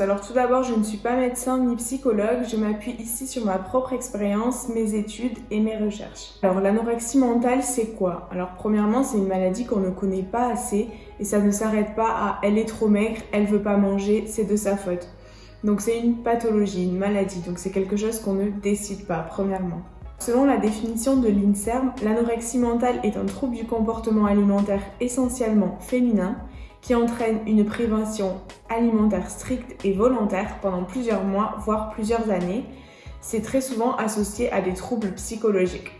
Alors tout d'abord, je ne suis pas médecin ni psychologue, je m'appuie ici sur ma propre expérience, mes études et mes recherches. Alors l'anorexie mentale, c'est quoi? Alors premièrement, c'est une maladie qu'on ne connaît pas assez et ça ne s'arrête pas à elle est trop maigre, elle veut pas manger, c'est de sa faute. Donc c'est une pathologie, une maladie, donc c'est quelque chose qu'on ne décide pas, premièrement. Selon la définition de l'INSERM, l'anorexie mentale est un trouble du comportement alimentaire essentiellement féminin qui entraîne une prévention alimentaire stricte et volontaire pendant plusieurs mois, voire plusieurs années. C'est très souvent associé à des troubles psychologiques.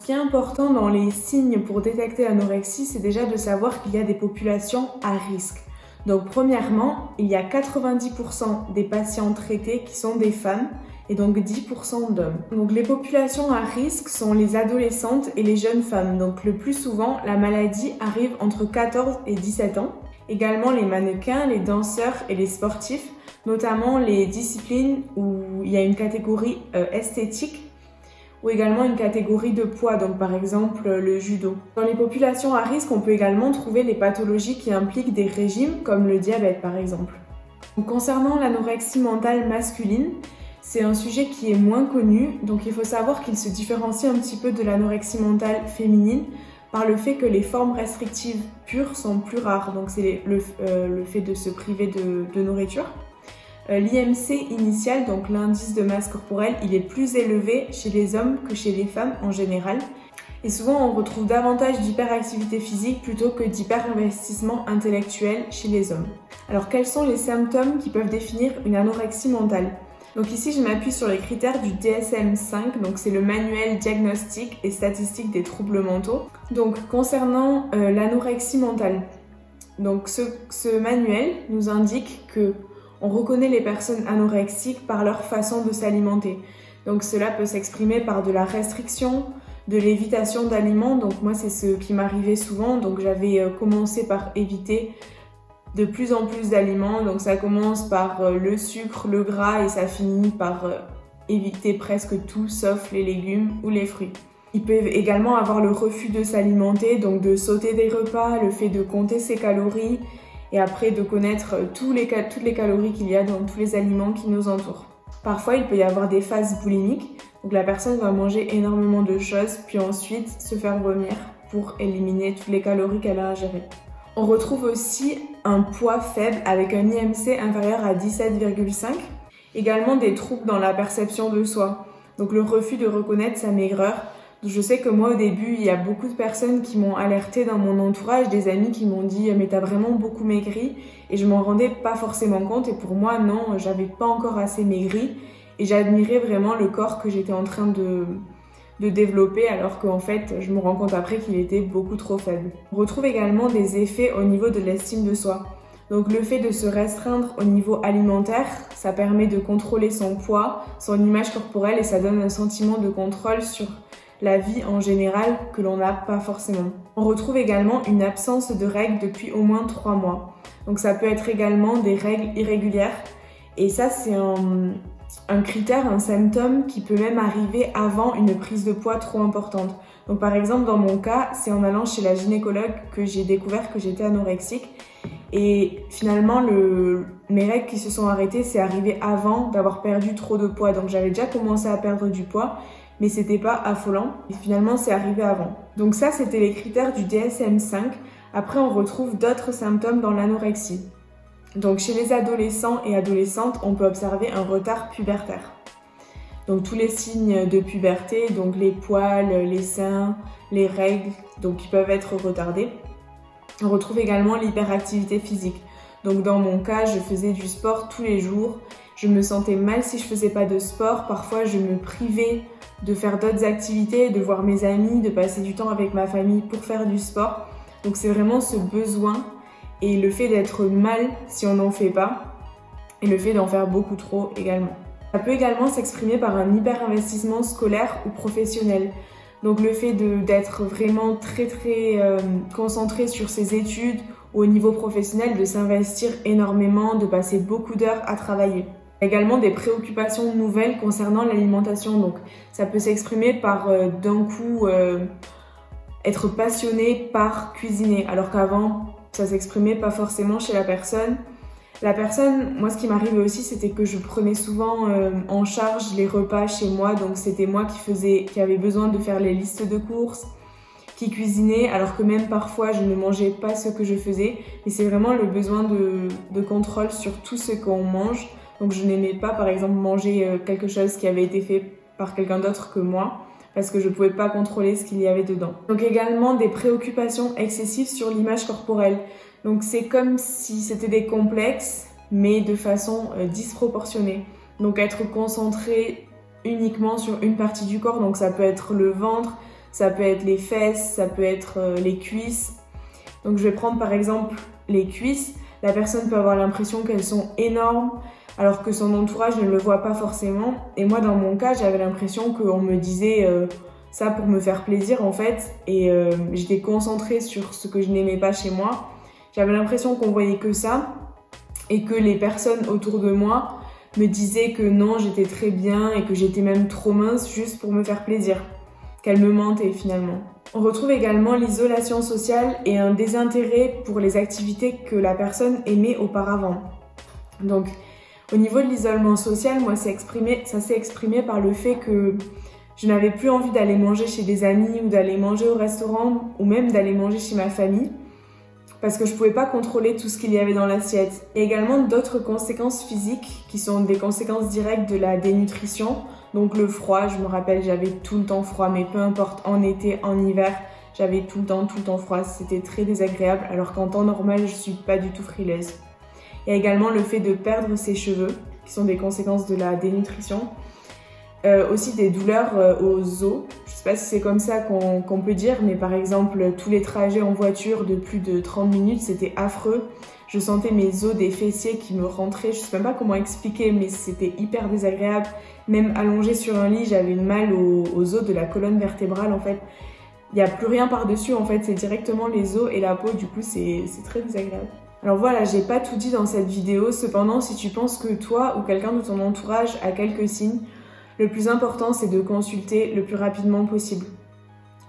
Ce qui est important dans les signes pour détecter l'anorexie, c'est déjà de savoir qu'il y a des populations à risque. Donc premièrement, il y a 90% des patients traités qui sont des femmes et donc 10% d'hommes. Donc les populations à risque sont les adolescentes et les jeunes femmes. Donc le plus souvent, la maladie arrive entre 14 et 17 ans. Également les mannequins, les danseurs et les sportifs, notamment les disciplines où il y a une catégorie euh, esthétique ou également une catégorie de poids, donc par exemple le judo. Dans les populations à risque, on peut également trouver les pathologies qui impliquent des régimes comme le diabète par exemple. concernant l'anorexie mentale masculine, c'est un sujet qui est moins connu, donc il faut savoir qu'il se différencie un petit peu de l'anorexie mentale féminine par le fait que les formes restrictives pures sont plus rares, donc c'est le, euh, fait de se priver de, nourriture. Euh, L'IMC initial, donc l'indice de masse corporelle, il est plus élevé chez les hommes que chez les femmes en général. Et souvent, on retrouve davantage d'hyperactivité physique plutôt que d'hyperinvestissement intellectuel chez les hommes. Alors, quels sont les symptômes qui peuvent définir une anorexie mentale? Donc ici, je m'appuie sur les critères du DSM-5, donc c'est le manuel diagnostique et statistique des troubles mentaux. Donc concernant euh, l'anorexie mentale, donc ce, ce, manuel nous indique que on reconnaît les personnes anorexiques par leur façon de s'alimenter. Donc cela peut s'exprimer par de la restriction, de l'évitation d'aliments. Donc moi c'est ce qui m'arrivait souvent. Donc j'avais euh, commencé par éviter de plus en plus d'aliments. Donc ça commence par euh, le sucre, le gras et ça finit par euh, éviter presque tout sauf les légumes ou les fruits. Ils peuvent également avoir le refus de s'alimenter, donc de sauter des repas, le fait de compter ses calories et après de connaître euh, toutes les calories qu'il y a dans tous les aliments qui nous entourent. Parfois, il peut y avoir des phases boulimiques, donc la personne va manger énormément de choses puis ensuite se faire vomir pour éliminer toutes les calories qu'elle a ingérées. On retrouve aussi un poids faible avec un IMC inférieur à 17,5. Également des troubles dans la perception de soi. Donc le refus de reconnaître sa maigreur. Je sais que moi au début, il y a beaucoup de personnes qui m'ont alerté dans mon entourage, des amis qui m'ont dit mais t'as vraiment beaucoup maigri et je m'en rendais pas forcément compte et pour moi non, j'avais pas encore assez maigri et j'admirais vraiment le corps que j'étais en train de, de développer alors qu'en fait je me rends compte après qu'il était beaucoup trop faible. On retrouve également des effets au niveau de l'estime de soi. Donc le fait de se restreindre au niveau alimentaire, ça permet de contrôler son poids, son image corporelle et ça donne un sentiment de contrôle sur la vie en général que l'on n'a pas forcément. On retrouve également une absence de règles depuis au moins 3 mois. Donc ça peut être également des règles irrégulières et ça c'est un, un critère, un symptôme qui peut même arriver avant une prise de poids trop importante. Donc par exemple dans mon cas, c'est en allant chez la gynécologue que j'ai découvert que j'étais anorexique et finalement le, mes règles qui se sont arrêtées, c'est arrivé avant d'avoir perdu trop de poids. Donc j'avais déjà commencé à perdre du poids, mais c'était pas affolant et finalement c'est arrivé avant. Donc ça c'était les critères du DSM5. Après on retrouve d'autres symptômes dans l'anorexie. Donc chez les adolescents et adolescentes, on peut observer un retard pubertaire. Donc tous les signes de puberté, donc les poils, les seins, les règles, donc qui peuvent être retardés. On retrouve également l'hyperactivité physique. Donc dans mon cas, je faisais du sport tous les jours. Je me sentais mal si je faisais pas de sport. Parfois, je me privais de faire d'autres activités, de voir mes amis, de passer du temps avec ma famille pour faire du sport. Donc c'est vraiment ce besoin et le fait d'être mal si on n'en fait pas et le fait d'en faire beaucoup trop également. Ça peut également s'exprimer par un hyper-investissement scolaire ou professionnel. Donc le fait d'être vraiment très très euh, concentré sur ses études au niveau professionnel, de s'investir énormément, de passer beaucoup d'heures à travailler. Également des préoccupations nouvelles concernant l'alimentation. Donc ça peut s'exprimer par euh, d'un coup euh, être passionné par cuisiner alors qu'avant ça s'exprimait pas forcément chez la personne. La personne, moi ce qui m'arrivait aussi, c'était que je prenais souvent euh, en charge les repas chez moi, donc c'était moi qui faisais, qui avait besoin de faire les listes de courses, qui cuisinait, alors que même parfois je ne mangeais pas ce que je faisais. Et c'est vraiment le besoin de, de, contrôle sur tout ce qu'on mange. Donc je n'aimais pas par exemple manger euh, quelque chose qui avait été fait par quelqu'un d'autre que moi parce que je pouvais pas contrôler ce qu'il y avait dedans. Donc également des préoccupations excessives sur l'image corporelle. Donc c'est comme si c'était des complexes, mais de façon euh, disproportionnée. Donc être concentré uniquement sur une partie du corps, donc ça peut être le ventre, ça peut être les fesses, ça peut être euh, les cuisses. Donc je vais prendre par exemple les cuisses. La personne peut avoir l'impression qu'elles sont énormes, alors que son entourage ne le voit pas forcément. Et moi, dans mon cas, j'avais l'impression qu'on me disait euh, ça pour me faire plaisir en fait, et euh, j'étais concentrée sur ce que je n'aimais pas chez moi. J'avais l'impression qu'on voyait que ça, et que les personnes autour de moi me disaient que non, j'étais très bien et que j'étais même trop mince juste pour me faire plaisir, qu'elles me mentaient finalement. On retrouve également l'isolation sociale et un désintérêt pour les activités que la personne aimait auparavant. Donc, au niveau de l'isolement social, moi, ça s'est exprimé par le fait que je n'avais plus envie d'aller manger chez des amis ou d'aller manger au restaurant ou même d'aller manger chez ma famille parce que je pouvais pas contrôler tout ce qu'il y avait dans l'assiette. Et également d'autres conséquences physiques qui sont des conséquences directes de la dénutrition. Donc le froid, je me rappelle, j'avais tout le temps froid, mais peu importe, en été, en hiver, j'avais tout le temps, tout le temps froid. C'était très désagréable, alors qu'en temps normal, je suis pas du tout frileuse. Il y a également le fait de perdre ses cheveux, qui sont des conséquences de la dénutrition. Euh, aussi des douleurs euh, aux os. Je sais pas si c'est comme ça qu'on peut dire, mais par exemple, tous les trajets en voiture de plus de 30 minutes, c'était affreux. Je sentais mes os des fessiers qui me rentraient. Je sais même pas comment expliquer, mais c'était hyper désagréable. Même allongée sur un lit, j'avais une mal aux, aux, os de la colonne vertébrale en fait. Il n'y a plus rien par-dessus en fait, c'est directement les os et la peau, du coup c'est très désagréable. Alors voilà, j'ai pas tout dit dans cette vidéo, cependant si tu penses que toi ou quelqu'un de ton entourage a quelques signes, le plus important c'est de consulter le plus rapidement possible.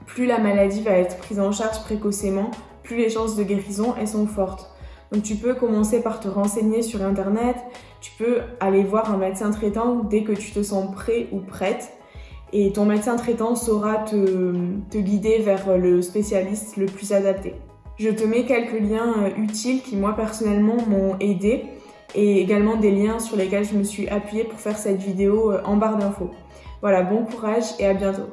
Plus la maladie va être prise en charge précocement, plus les chances de guérison sont fortes. Donc tu peux commencer par te renseigner sur internet, tu peux aller voir un médecin traitant dès que tu te sens prêt ou prête et ton médecin traitant saura te guider vers le spécialiste le plus adapté. Je te mets quelques liens euh, utiles qui moi personnellement m'ont aidé et également des liens sur lesquels je me suis appuyée pour faire cette vidéo euh, en barre d'infos. Voilà, bon courage et à bientôt.